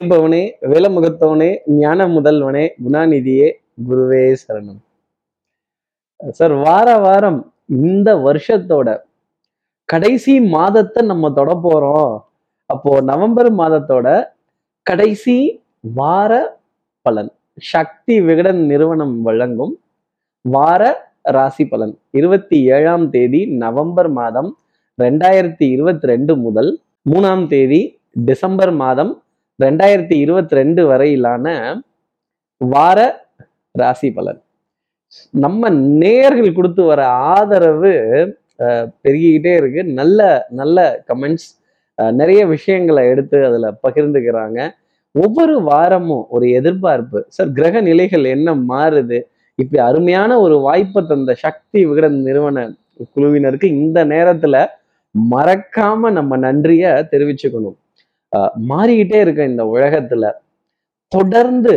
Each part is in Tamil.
இருப்பவனே வேலமுகத்தவனே ஞான முதல்வனே குணாநிதியே குருவே சரணம். சார் வார வாரம் இந்த வருஷத்தோட கடைசி மாதத்தை நம்ம தொட போறோம். அப்போ நவம்பர் மாதத்தோட கடைசி வார பலன் சக்தி விகடன் நிறுவனம் வழங்கும் வார ராசி பலன். இருபத்தி ஏழாம் தேதி நவம்பர் மாதம் ரெண்டாயிரத்தி இருபத்தி ரெண்டு முதல் மூணாம் தேதி டிசம்பர் மாதம் ரெண்டாயிரத்தி இருபத்தி ரெண்டு வரையிலான வார ராசி பலன். நம்ம நேர்கள் கொடுத்து வர ஆதரவு அஹ், பெருகிக்கிட்டே இருக்கு. நல்ல நல்ல கமெண்ட்ஸ் நிறைய விஷயங்களை எடுத்து அதுல பகிர்ந்துக்கிறாங்க. ஒவ்வொரு வாரமும் ஒரு எதிர்பார்ப்பு. சார் கிரக நிலைகள் என்ன மாறுது? இப்படி அருமையான ஒரு வாய்ப்பை தந்த சக்தி விகடன் நிறுவன குழுவினருக்கு இந்த நேரத்துல மறக்காம நம்ம நன்றிய தெரிவிச்சுக்கணும். மாறிக்கிட்டே இருக்க இந்த உலகத்துல. தொடர்ந்து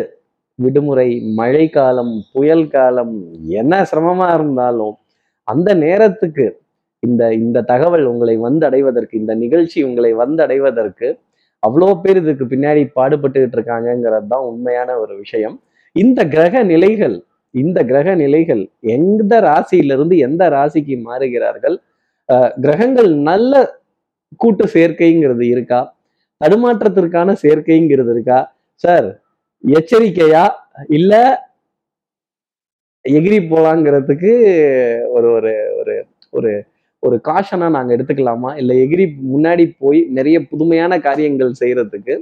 விடுமுறை மழை காலம் புயல் காலம் என்ன சிரமமா இருந்தாலும் அந்த நேரத்துக்கு இந்த இந்த தகவல் உங்களை வந்து அடைவதற்கு இந்த நிகழ்ச்சி உங்களை வந்து அடைவதற்கு அவ்வளோ பேர் இதுக்கு பின்னாடி பாடுபட்டுக்கிட்டு இருக்காங்கிறது தான் உண்மையான ஒரு விஷயம். இந்த கிரக நிலைகள் இந்த கிரக நிலைகள் எந்த ராசியிலிருந்து எந்த ராசிக்கு மாறுகிறார்கள்? கிரகங்கள் நல்ல கூட்டு சேர்க்கைங்கிறது இருக்கா? தடுமாற்றத்திற்கான சேர்க்கைங்கிறது இருக்கா? சார் எச்சரிக்கையா? இல்ல எகிரி போலாங்கிறதுக்கு ஒரு ஒரு ஒரு ஒரு ஒரு காஷனா நாங்க எடுத்துக்கலாமா? இல்ல எகிரி முன்னாடி போய் நிறைய புதுமையான காரியங்கள் செய்யறதுக்கு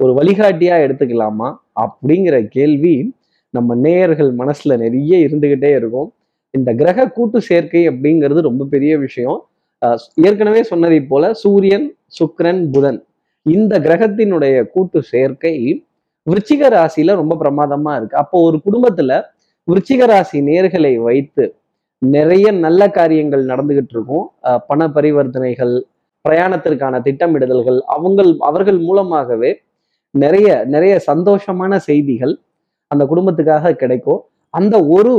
ஒரு வழிகாட்டியா எடுத்துக்கலாமா? அப்படிங்கிற கேள்வி நம்ம நேயர்கள் மனசுல நிறைய இருந்துகிட்டே இருக்கும். இந்த கிரக கூட்டு சேர்க்கை அப்படிங்கிறது ரொம்ப பெரிய விஷயம். ஏற்கனவே சொன்னதை போல சூரியன் சுக்ரன் புதன் இந்த கிரகத்தினுடைய கூட்டு சேர்க்கை விருச்சிக ராசியில ரொம்ப பிரமாதமா இருக்கு. அப்போ ஒரு குடும்பத்துல விருச்சிக ராசி நேர்களை வைத்து நிறைய நல்ல காரியங்கள் நடந்துகிட்டு இருக்கும். பண பரிவர்த்தனைகள் பிரயாணத்திற்கான திட்டமிடுதல்கள் அவங்கள் அவர்கள் மூலமாகவே நிறைய நிறைய சந்தோஷமான செய்திகள் அந்த குடும்பத்துக்காக கிடைக்கும். அந்த ஒரு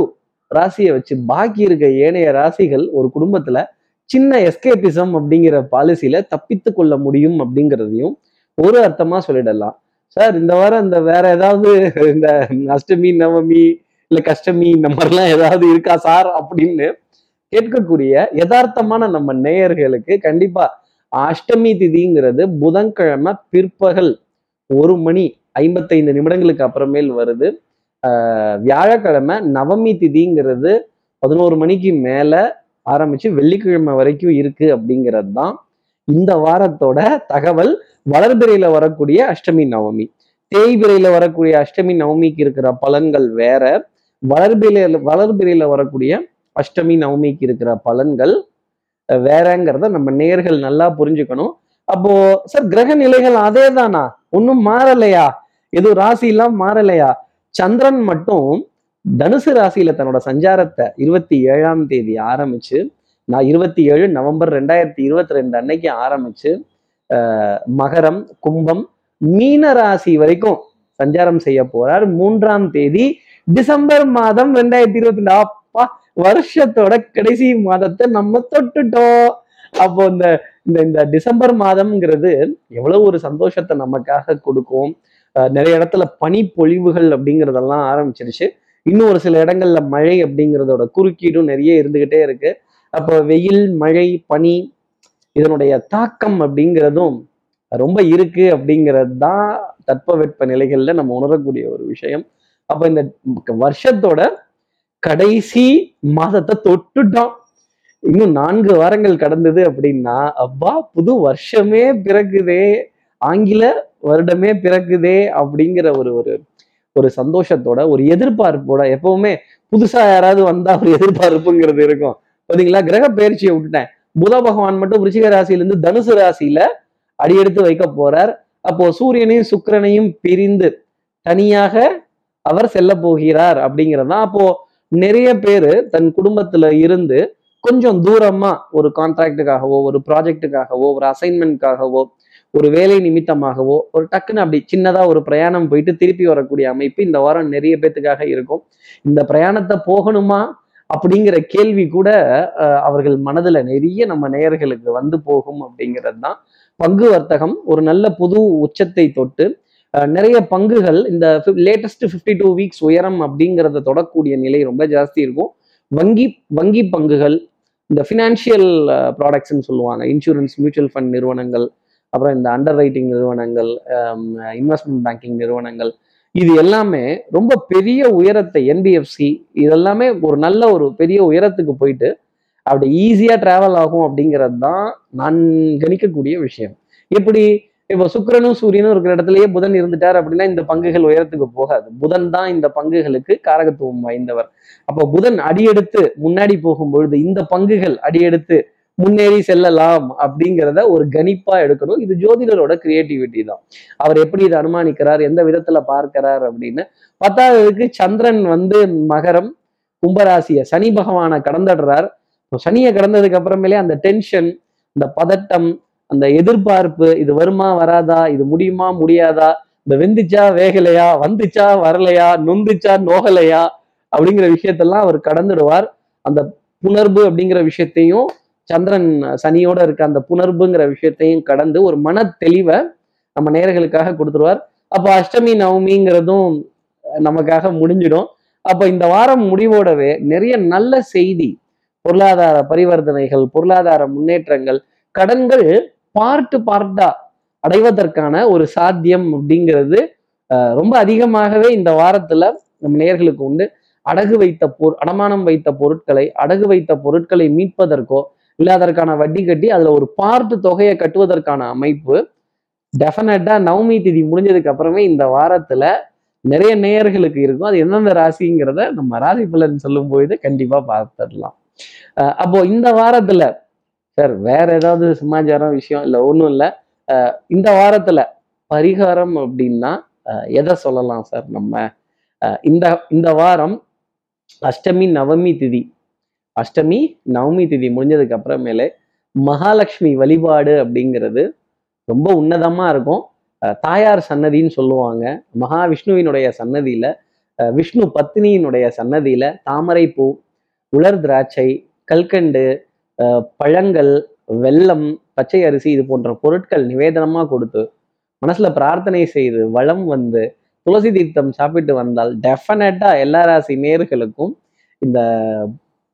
ராசியை வச்சு பாக்கி இருக்க ஏனைய ராசிகள் ஒரு குடும்பத்துல சின்ன எஸ்கேபிசம் அப்படிங்கிற பாலிசியில தப்பித்து கொள்ள முடியும் அப்படிங்கிறதையும் ஒரு அர்த்தமா சொல்லிடலாம். சார் இந்த வாரம் இந்த வேற ஏதாவது இந்த அஷ்டமி நவமி இல்ல கஷ்டமி இந்த மாதிரிலாம் ஏதாவது இருக்கா சார் அப்படின்னு கேட்கக்கூடிய யதார்த்தமான நம்ம நேயர்களுக்கு கண்டிப்பா அஷ்டமி திதிங்கிறது புதன்கிழமை பிற்பகல் ஒரு மணி ஐம்பத்தைந்து நிமிடங்களுக்கு அப்புறமேல் வருது. ஆஹ் வியாழக்கிழமை நவமி திதிங்கிறது பதினோரு மணிக்கு மேல ஆரம்பிச்சு வெள்ளிக்கிழமை வரைக்கும் இருக்கு அப்படிங்கிறது தான் இந்த வாரத்தோட தகவல். வளர்பிறையில வரக்கூடிய அஷ்டமி நவமி. தேய்பிறையில வரக்கூடிய அஷ்டமி நவமிக்கு இருக்கிற பலன்கள் வேற. வளர்பிறையில வளர்பிறையில வரக்கூடிய அஷ்டமி நவமிக்கு இருக்கிற பலன்கள் வேறங்கிறத நம்ம நேர்கள் நல்லா புரிஞ்சுக்கணும். அப்போ சார் கிரக நிலைகள் அதே தானா ஒன்றும் மாறலையா? எதுவும் ராசி எல்லாம் மாறலையா? சந்திரன் மட்டும் தனுசு ராசியில தன்னோட சஞ்சாரத்தை இருபத்தி ஏழாம் தேதி ஆரம்பிச்சு நான் இருபத்தி ஏழு நவம்பர் ரெண்டாயிரத்தி இருபத்தி ரெண்டு அன்னைக்கு ஆரம்பிச்சு அஹ், மகரம் கும்பம் மீன ராசி வரைக்கும் சஞ்சாரம் செய்ய போறார். மூன்றாம் தேதி டிசம்பர் மாதம் ரெண்டாயிரத்தி இருபத்தி ரெண்டு. அப்பா வருஷத்தோட கடைசி மாதத்தை நம்ம தொட்டுட்டோம். அப்போ இந்த இந்த இந்த டிசம்பர் மாதம்ங்கிறது எவ்வளவு ஒரு சந்தோஷத்தை நமக்காக கொடுக்கும். நிறைய இடத்துல பனி பொழிவுகள் அப்படிங்கிறதெல்லாம் ஆரம்பிச்சிருச்சு. இன்னும் ஒரு சில இடங்கள்ல மழை அப்படிங்கிறதோட குறுக்கீடும் நிறைய இருந்துகிட்டே இருக்கு. அப்போ வெயில் மழை பனி இதனுடைய தாக்கம் அப்படிங்கிறதும் ரொம்ப இருக்கு அப்படிங்கிறது தான் தட்பவெட்ப நிலைகள்ல நம்ம உணரக்கூடிய ஒரு விஷயம். அப்ப இந்த வருஷத்தோட கடைசி மாதத்தை தொட்டுட்டோம். இன்னும் நான்கு வாரங்கள் கடந்தது அப்படின்னா அப்பா புது வருஷமே பிறக்குதே ஆங்கில வருடமே பிறக்குதே அப்படிங்கிற ஒரு ஒரு ஒரு சந்தோஷத்தோட ஒரு எதிர்பார்ப்போட எப்பவுமே புதுசா யாராவது வந்தா ஒரு எதிர்பார்ப்புங்கிறது இருக்கும். பாத்தீங்களா? கிரக பயிற்சியை விட்டுட்டேன். புத பகவான் மட்டும் விருச்சிக ராசியிலிருந்து தனுசு ராசியில அடியெடுத்து வைக்க போறார். அப்போ சூரியனையும் சுக்கிரனையும் பிரிந்து தனியாக அவர் செல்ல போகிறார் அப்படிங்கிறதான் அப்போ நிறைய பேரு தன் குடும்பத்துல இருந்து கொஞ்சம் தூரமா ஒரு கான்ட்ராக்டுக்காகவோ ஒரு ப்ராஜெக்டுக்காகவோ ஒரு அசைன்மெண்ட்காகவோ ஒரு வேலை நிமித்தமாகவோ ஒரு டக்குன்னு அப்படி சின்னதாக ஒரு பிரயாணம் போயிட்டு திருப்பி வரக்கூடிய அமைப்பு இந்த வாரம் நிறைய பேத்துக்காக இருக்கும். இந்த பிரயாணத்தை போகணுமா அப்படிங்கிற கேள்வி கூட அவர்கள் மனதில் நிறைய நம்ம நேயர்களுக்கு வந்து போகும் அப்படிங்கிறது தான் பங்கு வர்த்தகம் ஒரு நல்ல புது உச்சத்தை தொட்டு நிறைய பங்குகள் இந்த லேட்டஸ்ட் ஃபிஃப்டி டூ வீக்ஸ் உயரம் அப்படிங்கிறத தொடக்கூடிய நிலை ரொம்ப ஜாஸ்தி இருக்கும். வங்கி வங்கி பங்குகள் இந்த ஃபினான்ஷியல் ப்ராடக்ட்ஸ்ன்னு சொல்லுவாங்க. இன்சூரன்ஸ் மியூச்சுவல் ஃபண்ட் நிறுவனங்கள் அப்புறம் இந்த அண்டர் ரைட்டிங் நிறுவனங்கள் இன்வெஸ்ட்மெண்ட் பேங்கிங் நிறுவனங்கள் இது எல்லாமே ரொம்ப பெரிய உயரத்தை என்பிஎஃப்சி இதெல்லாமே ஒரு நல்ல ஒரு பெரிய உயரத்துக்கு போயிட்டு அப்படி ஈஸியா டிராவல் ஆகும் அப்படிங்கிறது தான் நான் கணிக்கக்கூடிய விஷயம். எப்படி? இப்போ சுக்கிரனும் சூரியனும் இருக்கிற இடத்துலயே புதன் இருந்துட்டார் அப்படின்னா இந்த பங்குகள் உயரத்துக்கு போகாது. புதன் தான் இந்த பங்குகளுக்கு காரகத்துவம் வாய்ந்தவர். அப்போ புதன் அடியெடுத்து முன்னாடி போகும் பொழுது இந்த பங்குகள் அடியெடுத்து முன்னேறி செல்லலாம் அப்படிங்கிறத ஒரு கணிப்பா எடுக்கணும். இது ஜோதிடரோட கிரியேட்டிவிட்டி தான். அவர் எப்படி இதை அனுமானிக்கிறார்? எந்த விதத்துல பார்க்கிறார் அப்படின்னு. பத்தாவதுக்கு சந்திரன் வந்து மகரம் கும்பராசிய சனி பகவானை கடந்துடுறார். சனியை கடந்ததுக்கு அப்புறமேலே அந்த டென்ஷன் இந்த பதட்டம் அந்த எதிர்பார்ப்பு இது வருமா வராதா இது முடியுமா முடியாதா இந்த வெந்துச்சா வேகலையா வந்துச்சா வரலையா நொந்துச்சா நோகலையா அப்படிங்கிற விஷயத்தெல்லாம் அவர் கடந்துடுவார். அந்த புணர்வு அப்படிங்கிற விஷயத்தையும் சந்திரன் சனியோட இருக்க அந்த புணர்வுங்கிற விஷயத்தையும் கடந்து ஒரு மன தெளிவை நம்ம நேர்களுக்காக கொடுத்துருவார். அப்போ அஷ்டமி நவமிங்கிறதும் நமக்காக முடிஞ்சிடும். அப்போ இந்த வாரம் முடிவோடவே நிறைய நல்ல செய்தி பொருளாதார பரிவர்த்தனைகள் பொருளாதார முன்னேற்றங்கள் கடன்கள் பார்ட்டு பார்ட்டா அடைவதற்கான ஒரு சாத்தியம் அப்படிங்கிறது ரொம்ப அதிகமாகவே இந்த வாரத்துல நம்ம நேர்களுக்கு உண்டு. அடகு வைத்த பொரு அடமானம் வைத்த பொருட்களை அடகு வைத்த பொருட்களை மீட்பதற்கோ இல்லை அதற்கான வட்டி கட்டி அதுல ஒரு பார்ட் தொகையை கட்டுவதற்கான அமைப்பு. டெஃபினட்டா நவமி திதி முடிஞ்சதுக்கு அப்புறமே இந்த வாரத்துல நிறைய நேயர்களுக்கு இருக்கும். அது எந்தெந்த ராசிங்கிறத நம்ம ராசி பலன் சொல்லும் போது கண்டிப்பா பார்த்துடலாம். அப்போ இந்த வாரத்துல சார் வேற ஏதாவது சமாச்சாரம் விஷயம் இல்லை ஒன்றும் இல்லை. இந்த வாரத்துல பரிகாரம் அப்படின்னா எதை சொல்லலாம் சார் நம்ம அஹ், இந்த இந்த வாரம் அஷ்டமி நவமி திதி அஷ்டமி நவமி திதி முடிஞ்சதுக்கு அப்புறமேலே மகாலட்சுமி வழிபாடு அப்படிங்கிறது ரொம்ப உன்னதமா இருக்கும். தாயார் சன்னதின்னு சொல்லுவாங்க. மகாவிஷ்ணுவினுடைய சன்னதியில விஷ்ணு பத்னியினுடைய சன்னதியில தாமரைப்பூ உலர் திராட்சை கல்கண்டு பழங்கள் வெல்லம் பச்சை அரிசி இது போன்ற பொருட்கள் நிவேதனமாக கொடுத்து மனசுல பிரார்த்தனை செய்து வளம் வந்து துளசி தீர்த்தம் சாப்பிட்டு வந்தால் டெஃபினட்டா எல்லா ராசி நேர்களுக்கும் இந்த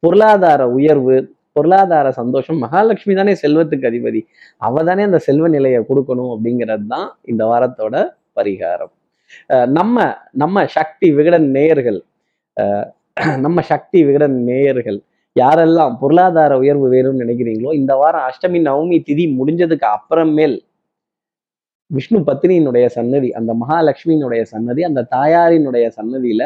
பொருளாதார உயர்வு பொருளாதார சந்தோஷம் மகாலட்சுமி தானே செல்வத்துக்கு அதிபதி. அவ தானே அந்த செல்வ நிலையை கொடுக்கணும் அப்படிங்கிறது தான் இந்த வாரத்தோட பரிகாரம். நம்ம நம்ம சக்தி விகடன் நேயர்கள் நம்ம சக்தி விகடன் நேயர்கள் யாரெல்லாம் பொருளாதார உயர்வு வேணும்னு நினைக்கிறீங்களோ இந்த வாரம் அஷ்டமி நவமி திதி முடிஞ்சதுக்கு அப்புறமேல் விஷ்ணு பத்தினியினுடைய சன்னதி அந்த மகாலட்சுமியினுடைய சன்னதி அந்த தாயாரினுடைய சன்னதியில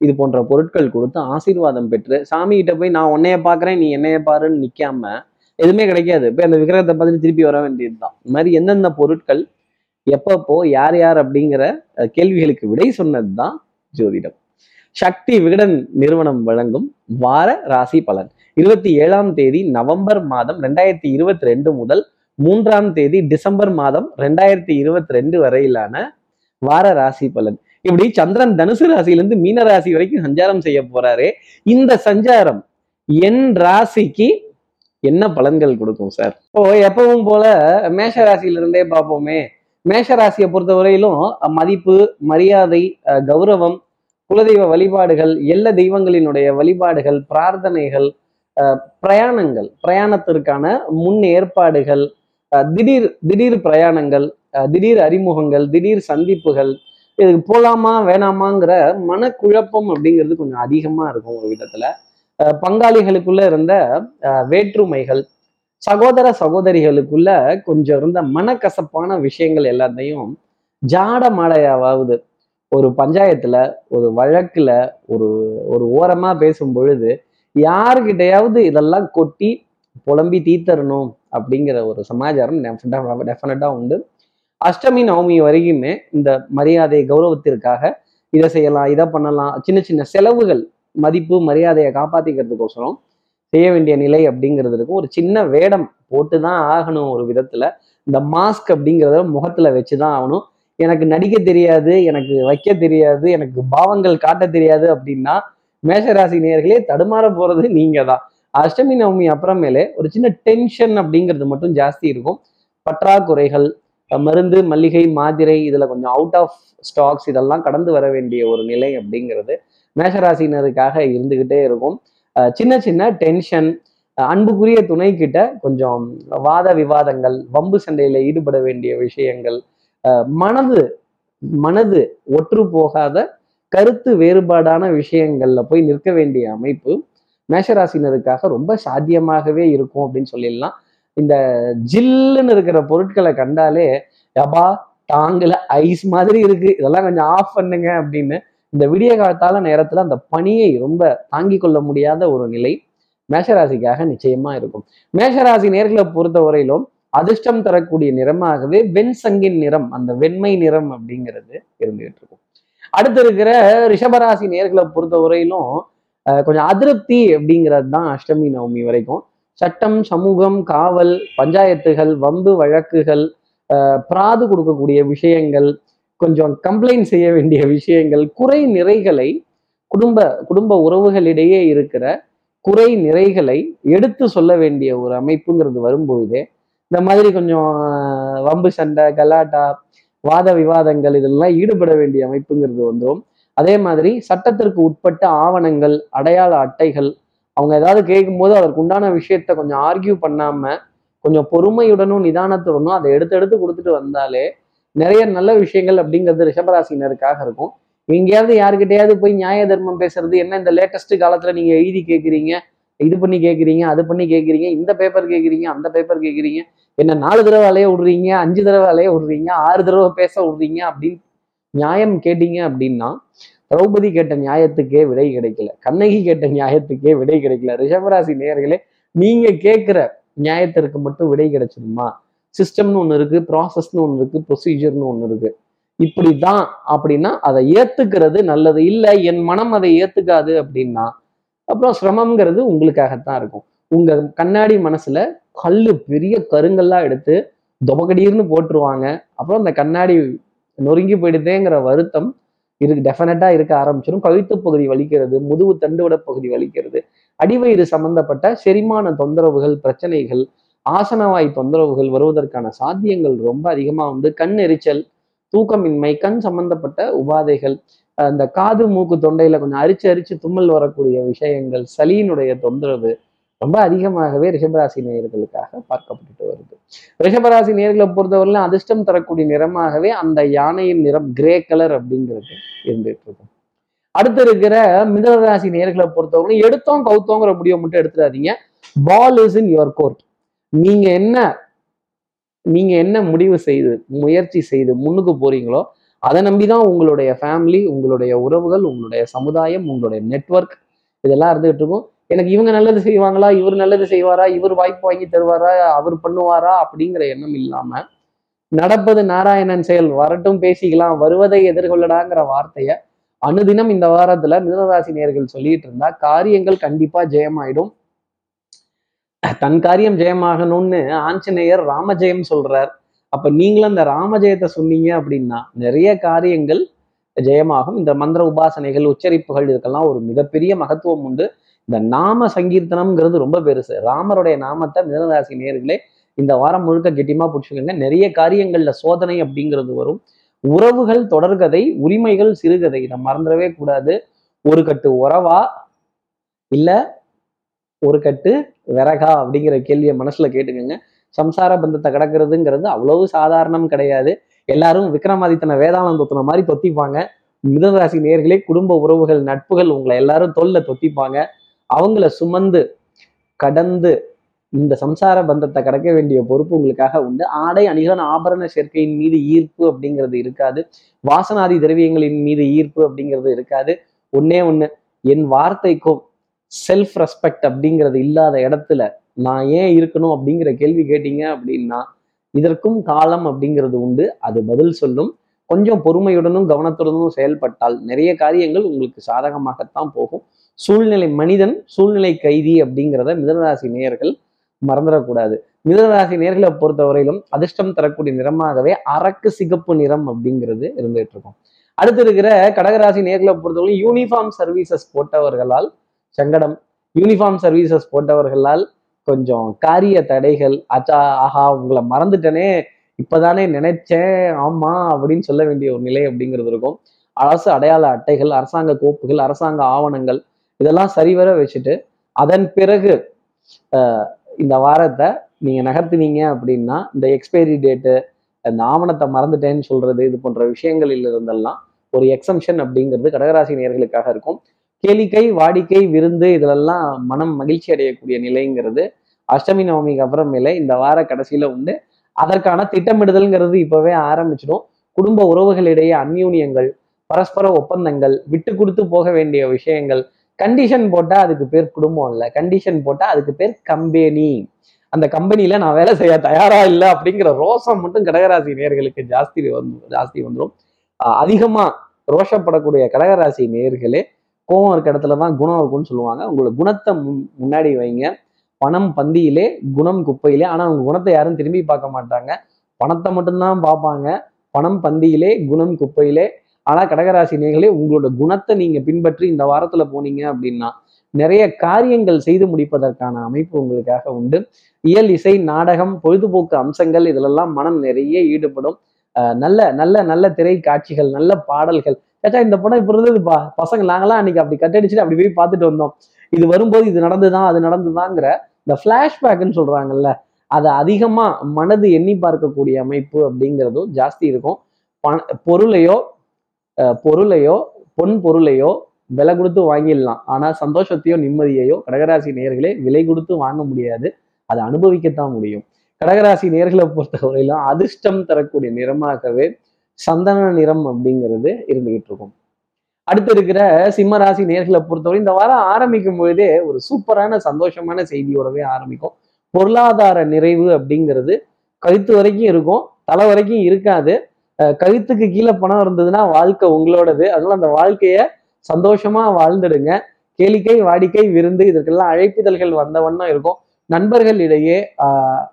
இது போன்ற பொருட்கள் கொடுத்து ஆசீர்வாதம் பெற்று சாமிகிட்ட போய் நான் உன்னைய பாக்குறேன் நீ என்னைய பாருன்னு நிக்காம எதுவுமே கிடைக்காது. போய் அந்த விக்கிரகத்தை பார்த்துட்டு திருப்பி வர வேண்டியதுதான். இந்த மாதிரி எந்தெந்த பொருட்கள் எப்பப்போ யார் யார் அப்படிங்கிற கேள்விகளுக்கு விடை சொன்னதுதான் ஜோதிடம். சக்தி விகடன் நிறுவனம் வழங்கும் வார ராசி பலன். இருபத்தி ஏழாம் தேதி நவம்பர் மாதம் ரெண்டாயிரத்தி இருபத்தி ரெண்டு முதல் மூன்றாம் தேதி டிசம்பர் மாதம் ரெண்டாயிரத்தி இருபத்தி ரெண்டு வரையிலான வார ராசி பலன். இப்படி சந்திரன் தனுசு ராசியிலிருந்து மீன ராசி வரைக்கும் சஞ்சாரம் செய்ய போறாரு. இந்த சஞ்சாரம் என் ராசிக்கு என்ன பலன்கள் கொடுக்கும் சார் இப்போ எப்பவும் போல மேஷ ராசியிலிருந்தே பார்ப்போமே. மேஷ ராசியை பொறுத்தவரையிலும் வரையிலும் மதிப்பு மரியாதை அஹ், கௌரவம் குலதெய்வ வழிபாடுகள் எல்லா தெய்வங்களினுடைய வழிபாடுகள் பிரார்த்தனைகள் பிரயாணங்கள் பிரயாணத்திற்கான முன் ஏற்பாடுகள் அஹ், திடீர் திடீர் பிரயாணங்கள் அஹ், திடீர் அறிமுகங்கள் திடீர் சந்திப்புகள் இதுக்கு போகலாமா வேணாமாங்கிற மனக்குழப்பம் அப்படிங்கிறது கொஞ்சம் அதிகமாக இருக்கும் ஒரு விதத்தில். பங்காளிகளுக்குள்ள இருந்த வேற்றுமைகள் சகோதர சகோதரிகளுக்குள்ள கொஞ்சம் இருந்த மனக்கசப்பான விஷயங்கள் எல்லாத்தையும் ஜாட மாடையாவது ஒரு பஞ்சாயத்துல ஒரு வழக்குல ஒரு ஒரு ஓரமா பேசும் பொழுது யாருக்கிட்டையாவது இதெல்லாம் கொட்டி புலம்பி தீத்தரணும் அப்படிங்கிற ஒரு சமாச்சாரம் டெஃபினட்டா உண்டு. அஷ்டமி நவமி வரைக்குமே இந்த மரியாதை கௌரவத்திற்காக இதை செய்யலாம் இதை பண்ணலாம் சின்ன சின்ன செலவுகள் மதிப்பு மரியாதையை காப்பாத்திக்கிறதுக்கோசரம் செய்ய வேண்டிய நிலை அப்படிங்கிறது இருக்கும் ஒரு சின்ன வேடம் போட்டு தான் ஆகணும் ஒரு விதத்துல. இந்த மாஸ்க் அப்படிங்கிறத முகத்துல வச்சுதான் ஆகணும். எனக்கு நடிக்க தெரியாது எனக்கு வைக்க தெரியாது எனக்கு பாவங்கள் காட்ட தெரியாது அப்படின்னா மேஷராசி நேர்களே தடுமாற போறது நீங்க தான் அஷ்டமி நவமி அப்புறமேலே ஒரு சின்ன டென்ஷன் அப்படிங்கிறது மட்டும் ஜாஸ்தி இருக்கும். பற்றாக்குறைகள் மருந்து மல்லிகை மாதிரை இதுல கொஞ்சம் அவுட் ஆஃப் ஸ்டாக்ஸ் இதெல்லாம் கடந்து வர வேண்டிய ஒரு நிலை அப்படிங்கிறது மேஷராசினருக்காக இருந்துகிட்டே இருக்கும். அஹ் சின்ன சின்ன டென்ஷன் அன்புக்குரிய துணை கிட்ட கொஞ்சம் வாத விவாதங்கள் வம்பு சண்டையில ஈடுபட வேண்டிய விஷயங்கள் அஹ் மனது மனது ஒற்று போகாத கருத்து வேறுபாடான விஷயங்கள்ல போய் நிற்க வேண்டிய அமைப்பு மேஷராசினருக்காக ரொம்ப சாத்தியமாகவே இருக்கும் அப்படின்னு சொல்லிடலாம். இந்த ஜில்லுன்னு இருக்கிற பொருட்களை கண்டாலே யபா தாங்கல ஐஸ் மாதிரி இருக்கு. இதெல்லாம் கொஞ்சம் ஆஃப் பண்ணுங்க அப்படின்னு இந்த விடிய காலத்தால நேரத்துல அந்த பனியை ரொம்ப தாங்கிக் கொள்ள முடியாத ஒரு நிலை மேஷராசிக்காக நிச்சயமா இருக்கும். மேஷராசி நேர்களை பொறுத்த வரையிலும் அதிர்ஷ்டம் தரக்கூடிய நிறமாகவே வெண்சங்கின் நிறம் அந்த வெண்மை நிறம் அப்படிங்கிறது இருந்துகிட்டு இருக்கும். அடுத்து இருக்கிற ரிஷபராசி நேர்களை பொறுத்த வரையிலும் கொஞ்சம் அதிருப்தி அப்படிங்கிறது தான் அஷ்டமி நவமி வரைக்கும். சட்டம் சமூகம் காவல் பஞ்சாயத்துகள் வம்பு வழக்குகள் பிராது கொடுக்கக்கூடிய விஷயங்கள் கொஞ்சம் கம்ப்ளைண்ட் செய்ய வேண்டிய விஷயங்கள் குறை நிறைகளை குடும்ப குடும்ப உறவுகளிடையே இருக்கிற குறை நிறைகளை எடுத்து சொல்ல வேண்டிய ஒரு அமைப்புங்கிறது வரும்போதே இந்த மாதிரி கொஞ்சம் வம்பு சண்டை கலாட்டா வாத விவாதங்கள் இதெல்லாம் ஈடுபட வேண்டிய அமைப்புங்கிறது வந்துடும் அதே மாதிரி சட்டத்திற்கு உட்பட்ட ஆவணங்கள் அடையாள அட்டைகள் அவங்க ஏதாவது கேட்கும்போது அதற்கு உண்டான விஷயத்த கொஞ்சம் ஆர்கியூ பண்ணாம கொஞ்சம் பொறுமையுடனும் நிதானத்துடனும் அதை எடுத்து எடுத்து கொடுத்துட்டு வந்தாலே நிறைய நல்ல விஷயங்கள் அப்படிங்கிறது ரிஷபராசினருக்காக இருக்கும். எங்கேயாவது யாருக்கிட்டையாவது போய் நியாய தர்மம் பேசுறது என்ன இந்த லேட்டஸ்ட் காலத்துல நீங்க எழுதி கேட்குறீங்க இது பண்ணி கேட்குறீங்க அது பண்ணி கேட்குறீங்க இந்த பேப்பர் கேட்குறீங்க அந்த பேப்பர் கேட்குறீங்க என்ன நாலு தடவை அலைய விடுறீங்க அஞ்சு தடவை அலைய விடுறீங்க ஆறு தடவை பேச விடுறீங்க அப்படின்னு நியாயம் கேட்டீங்க அப்படின்னா திரௌபதி கேட்ட நியாயத்துக்கே விடை கிடைக்கல. கண்ணகி கேட்ட நியாயத்துக்கே விடை கிடைக்கல. ரிஷபராசி நேர்களே நீங்க கேட்குற நியாயத்திற்கு மட்டும் விடை கிடைச்சிருமா? சிஸ்டம்னு ஒன்று இருக்கு ப்ராசஸ்னு ஒன்று இருக்கு ப்ரொசீஜர்னு ஒன்று இருக்கு. இப்படி தான் அப்படின்னா அதை ஏத்துக்கிறது நல்லது. இல்லை என் மனம் அதை ஏத்துக்காது அப்படின்னா அப்புறம் சிரமம்ங்கிறது உங்களுக்காகத்தான் இருக்கும். உங்க கண்ணாடி மனசுல கல்லு பெரிய கருங்கல்லா எடுத்து தொபக்கடீர்னு போட்டுருவாங்க. அப்புறம் அந்த கண்ணாடி நொறுங்கி போயிடுதேங்கிற வருத்தம் இருக்கு டெஃபினட்டா இருக்க ஆரம்பிச்சிடும் கழுத்து பகுதி வலிக்கிறது முதுகு தண்டுவட பகுதி வலிக்கிறது. அடிவயிறு சம்பந்தப்பட்ட செரிமான தொந்தரவுகள் பிரச்சனைகள் ஆசனவாய் தொந்தரவுகள் வருவதற்கான சாத்தியங்கள் ரொம்ப அதிகமா உண்டு. கண் எரிச்சல் தூக்கமின்மை கண் சம்பந்தப்பட்ட உபாதைகள் அந்த காது மூக்கு தொண்டையில கொஞ்சம் அரிச்சு அரிச்சு தும்மல் வரக்கூடிய விஷயங்கள் சளியினுடைய தொந்தரவு ரொம்ப அதிகமாகவே ரிஷபராசி நேயர்களுக்காக பார்க்கப்பட்டு வருது. ரிஷபராசி நேர்களை பொறுத்தவரையிலும் அதிர்ஷ்டம் தரக்கூடிய நிறமாகவே அந்த யானையின் நிறம் கிரே கலர் அப்படிங்கிறது இருந்துட்டு இருக்கும். அடுத்து இருக்கிற மிதனராசி நேர்களை பொறுத்தவரையிலும் எடுத்தோம் கவுத்தோங்கிற முடிவை மட்டும் எடுத்துடாதீங்க. Ball is in your court நீங்க என்ன நீங்க என்ன முடிவு செய்து முயற்சி செய்து முன்னுக்கு போறீங்களோ அதை நம்பிதான் உங்களுடைய ஃபேமிலி உங்களுடைய உறவுகள் உங்களுடைய சமுதாயம் உங்களுடைய நெட்வொர்க் இதெல்லாம் இருந்துகிட்டு இருக்கும். எனக்கு இவங்க நல்லது செய்வாங்களா? இவர் நல்லது செய்வாரா? இவர் வாய்ப்பு வாங்கி தருவாரா? அவர் பண்ணுவாரா? அப்படிங்கிற எண்ணம் இல்லாம நடப்பது நாராயணன் செயல். வரட்டும் பேசிக்கலாம். வருவதை எதிர்கொள்ளடாங்கிற வார்த்தைய அனுதினம் இந்த வாரத்துல மிதனராசி நேர்கள் சொல்லிட்டு இருந்தா காரியங்கள் கண்டிப்பா ஜெயமாயிடும். தன் காரியம் ஜெயமாகணும்னு ஆஞ்சநேயர் ராமஜெயம் சொல்றார். அப்ப நீங்களும் அந்த ராமஜெயத்தை சொன்னீங்க அப்படின்னா நிறைய காரியங்கள் ஜெயமாகும். இந்த மந்திர உபாசனைகள் உச்சரிப்புகள் இதுக்கெல்லாம் ஒரு மிகப்பெரிய மகத்துவம் உண்டு. இந்த நாம சங்கீர்த்தனம்ங்கிறது ரொம்ப பெருசு. ராமருடைய நாமத்தை மிதனராசி நேர்களே இந்த வாரம் முழுக்க கெட்டியமா பிடிச்சிக்கோங்க. நிறைய காரியங்கள்ல சோதனை அப்படிங்கிறது வரும். உறவுகள் தொடர்கதை உரிமைகள் சிறுகதை. இதை மறந்துடவே கூடாது. ஒரு கட்டு உறவா இல்ல ஒரு கட்டு விறகா அப்படிங்கிற கேள்வியை மனசுல கேட்டுக்கோங்க. சம்சார பந்தத்தை கிடக்கிறதுங்கிறது அவ்வளவு சாதாரணம் கிடையாது. எல்லாரும் விக்ரமாதித்தனை வேதானந்தத்தின மாதிரி தொத்திப்பாங்க. மிதனராசி நேர்களே குடும்ப உறவுகள் நட்புகள் உங்களை எல்லாரும் தொல்ல தொத்திப்பாங்க. அவங்கள சுமந்து கடந்து இந்த சம்சார பந்தத்தை கடக்க வேண்டிய பொறுப்பு உங்களுக்காக உண்டு. ஆடை அணிகலன் ஆபரண சேர்க்கையின் மீது ஈர்ப்பு அப்படிங்கிறது இருக்காது. வாசனாதி திரவியங்களின் மீது ஈர்ப்பு அப்படிங்கிறது இருக்காது. ஒன்னே ஒண்ணு என் வார்த்தைக்கும் செல்ஃப் ரெஸ்பெக்ட் அப்படிங்கிறது இல்லாத இடத்துல நான் ஏன் இருக்கணும் அப்படிங்கிற கேள்வி கேட்டீங்க அப்படின்னா இதற்கும் காலம் அப்படிங்கிறது உண்டு. அது பதில் சொல்லும். கொஞ்சம் பொறுமையுடனும் கவனத்துடனும் செயல்பட்டால் நிறைய காரியங்கள் உங்களுக்கு சாதகமாகத்தான் போகும். சூழ்நிலை மனிதன் சூழ்நிலை கைதி அப்படிங்கிறத மிதனராசி நேயர்கள் மறந்துடக்கூடாது. மிதனராசி நேர்களை பொறுத்தவரையிலும் அதிர்ஷ்டம் தரக்கூடிய நிறமாகவே அரக்கு சிகப்பு நிறம் அப்படிங்கிறது இருந்துகிட்டு இருக்கும். அடுத்து இருக்கிற கடகராசி நேர்களை பொறுத்தவரையும் யூனிஃபார்ம் சர்வீசஸ் போட்டவர்களால் சங்கடம் யூனிஃபார்ம் சர்வீசஸ் போட்டவர்களால் கொஞ்சம் காரிய தடைகள் அச்சா ஆஹா உங்களை மறந்துட்டனே இப்பதானே நினைச்சேன் ஆமா அப்படின்னு சொல்ல வேண்டிய ஒரு நிலை அப்படிங்கிறது இருக்கும். அரசு அடையாள அட்டைகள் அரசாங்க கோப்புகள் அரசாங்க ஆவணங்கள் இதெல்லாம் சரிவர வச்சுட்டு அதன் பிறகு இந்த வாரத்தை நீங்க நகர்த்தினீங்க அப்படின்னா இந்த எக்ஸ்பைரி டேட்டு அந்த ஆவணத்தை மறந்துட்டேன்னு சொல்றது இது போன்ற விஷயங்களில் இருந்தெல்லாம் ஒரு எக்ஸம்ஷன் அப்படிங்கிறது கடகராசி நேர்களுக்காக இருக்கும். கேளிக்கை வாடிக்கை விருந்து இதிலெல்லாம் மனம் மகிழ்ச்சி அடையக்கூடிய நிலைங்கிறது அஷ்டமி நவமிக்கு அப்புறமேல இந்த வார கடைசியில உண்டு. அதற்கான திட்டமிடுதல்ங்கிறது இப்பவே ஆரம்பிச்சிடும். குடும்ப உறவுகளிடையே அந்யூன்யங்கள் பரஸ்பர ஒப்பந்தங்கள் விட்டு கொடுத்து போக வேண்டிய விஷயங்கள் கண்டிஷன் போட்டால் அதுக்கு பேர் குடும்பம் இல்லை. கண்டிஷன் போட்டால் அதுக்கு பேர் கம்பெனி அந்த கம்பெனியில் நான் வேலை செய்ய தயாராக இல்லை அப்படிங்கிற ரோசம் மட்டும் கடகராசி நேர்களுக்கு ஜாஸ்தி வந்து ஜாஸ்தி வந்துடும் அதிகமாக ரோஷப்படக்கூடிய கடகராசி நேர்களே கோவம் இருக்க இடத்துல தான் குணம் இருக்கும்னு சொல்லுவாங்க. உங்களோட குணத்தை முன் முன்னாடி வைங்க. பணம் பந்தியிலே குணம் குப்பையிலே. ஆனால் அவங்க குணத்தை யாரும் திரும்பி பார்க்க மாட்டாங்க. பணத்தை மட்டும்தான் பார்ப்பாங்க. பணம் பந்தியிலே குணம் குப்பையிலே ஆனால் கடகராசி நேர்களே உங்களோட குணத்தை நீங்கள் பின்பற்றி இந்த வாரத்தில் போனீங்க அப்படின்னா நிறைய காரியங்கள் செய்து முடிப்பதற்கான அமைப்பு உங்களுக்காக உண்டு. இயல் இசை நாடகம் பொழுதுபோக்கு அம்சங்கள் இதிலெல்லாம் மனம் நிறைய ஈடுபடும். நல்ல நல்ல நல்ல திரை காட்சிகள் நல்ல பாடல்கள். ஏச்சா இந்த படம் இப்ப இருந்ததுப்பா. பசங்க நாங்களாம் அன்னைக்கு அப்படி கட்டடிச்சுட்டு அப்படி போய் பார்த்துட்டு வந்தோம். இது வரும்போது இது நடந்துதான் அது நடந்துதாங்கிற இந்த ஃபிளாஷ்பேக்னு சொல்றாங்கல்ல அதை அதிகமா மனது எண்ணி பார்க்கக்கூடிய அமைப்பு அப்படிங்கிறதும் ஜாஸ்தி இருக்கும். பண பொருளையோ பொருளையோ பொன் பொருளையோ விலை கொடுத்து வாங்கிடலாம். ஆனா சந்தோஷத்தையோ நிம்மதியையோ கடகராசி நேர்களே விலை கொடுத்து வாங்க முடியாது. அதை அனுபவிக்கத்தான் முடியும். கடகராசி நேர்களை பொறுத்தவரையிலும் அதிர்ஷ்டம் தரக்கூடிய நிறமாகவே சந்தன நிறம் அப்படிங்கிறது இருந்துகிட்டு இருக்கும். அடுத்து இருக்கிற சிம்ம ராசி நேர்களை பொறுத்தவரை இந்த வாரம் ஆரம்பிக்கும் பொழுதே ஒரு சூப்பரான சந்தோஷமான செய்தியோடவே ஆரம்பிக்கும். பொருளாதார நிறைவு அப்படிங்கிறது கழுத்து வரைக்கும் இருக்கும். தலை வரைக்கும் இருக்காது. கழுத்துக்கு கீழே பணம் இருந்ததுன்னா வாழ்க்கை உங்களோடது. அதனால அந்த வாழ்க்கைய சந்தோஷமா வாழ்ந்துடுங்க. கேளிக்கை வாடிக்கை விருந்து இதற்கெல்லாம் அழைப்பிதழ்கள் வந்த வண்ணம் இருக்கும். நண்பர்களிடையே ஆஹ்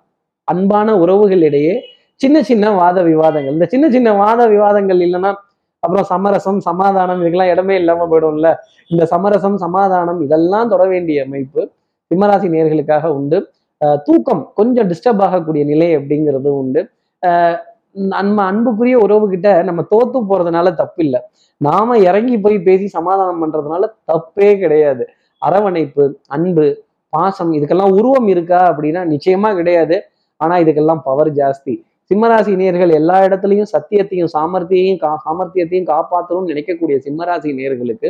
அன்பான உறவுகளிடையே சின்ன சின்ன வாத விவாதங்கள். இந்த சின்ன சின்ன வாத விவாதங்கள் இல்லைன்னா அப்புறம் சமரசம் சமாதானம் இதுக்கெல்லாம் இடமே இல்லாம போயிடும்ல. இந்த சமரசம் சமாதானம் இதெல்லாம் தொட வேண்டிய அமைப்பு சிம்மராசி நேர்களுக்காக உண்டு. ஆஹ் தூக்கம் கொஞ்சம் டிஸ்டர்ப் ஆகக்கூடிய நிலை அப்படிங்கிறது உண்டு. ஆஹ் நம்ம அன்புக்குரிய உறவு கிட்ட நம்ம தோத்து போறதுனால தப்பு இல்லை நாம இறங்கி போய் பேசி சமாதானம் பண்றதுனால தப்பே கிடையாது. அரவணைப்பு அன்பு பாசம் இதுக்கெல்லாம் உருவம் இருக்கா அப்படின்னா நிச்சயமா கிடையாது. ஆனா இதுக்கெல்லாம் பவர் ஜாஸ்தி. சிம்மராசி நேர்கள் எல்லா இடத்துலையும் சத்தியத்தையும் சாமர்த்தியையும் கா சாமர்த்தியத்தையும் காப்பாற்றணும்னு நினைக்கக்கூடிய சிம்மராசி நேர்களுக்கு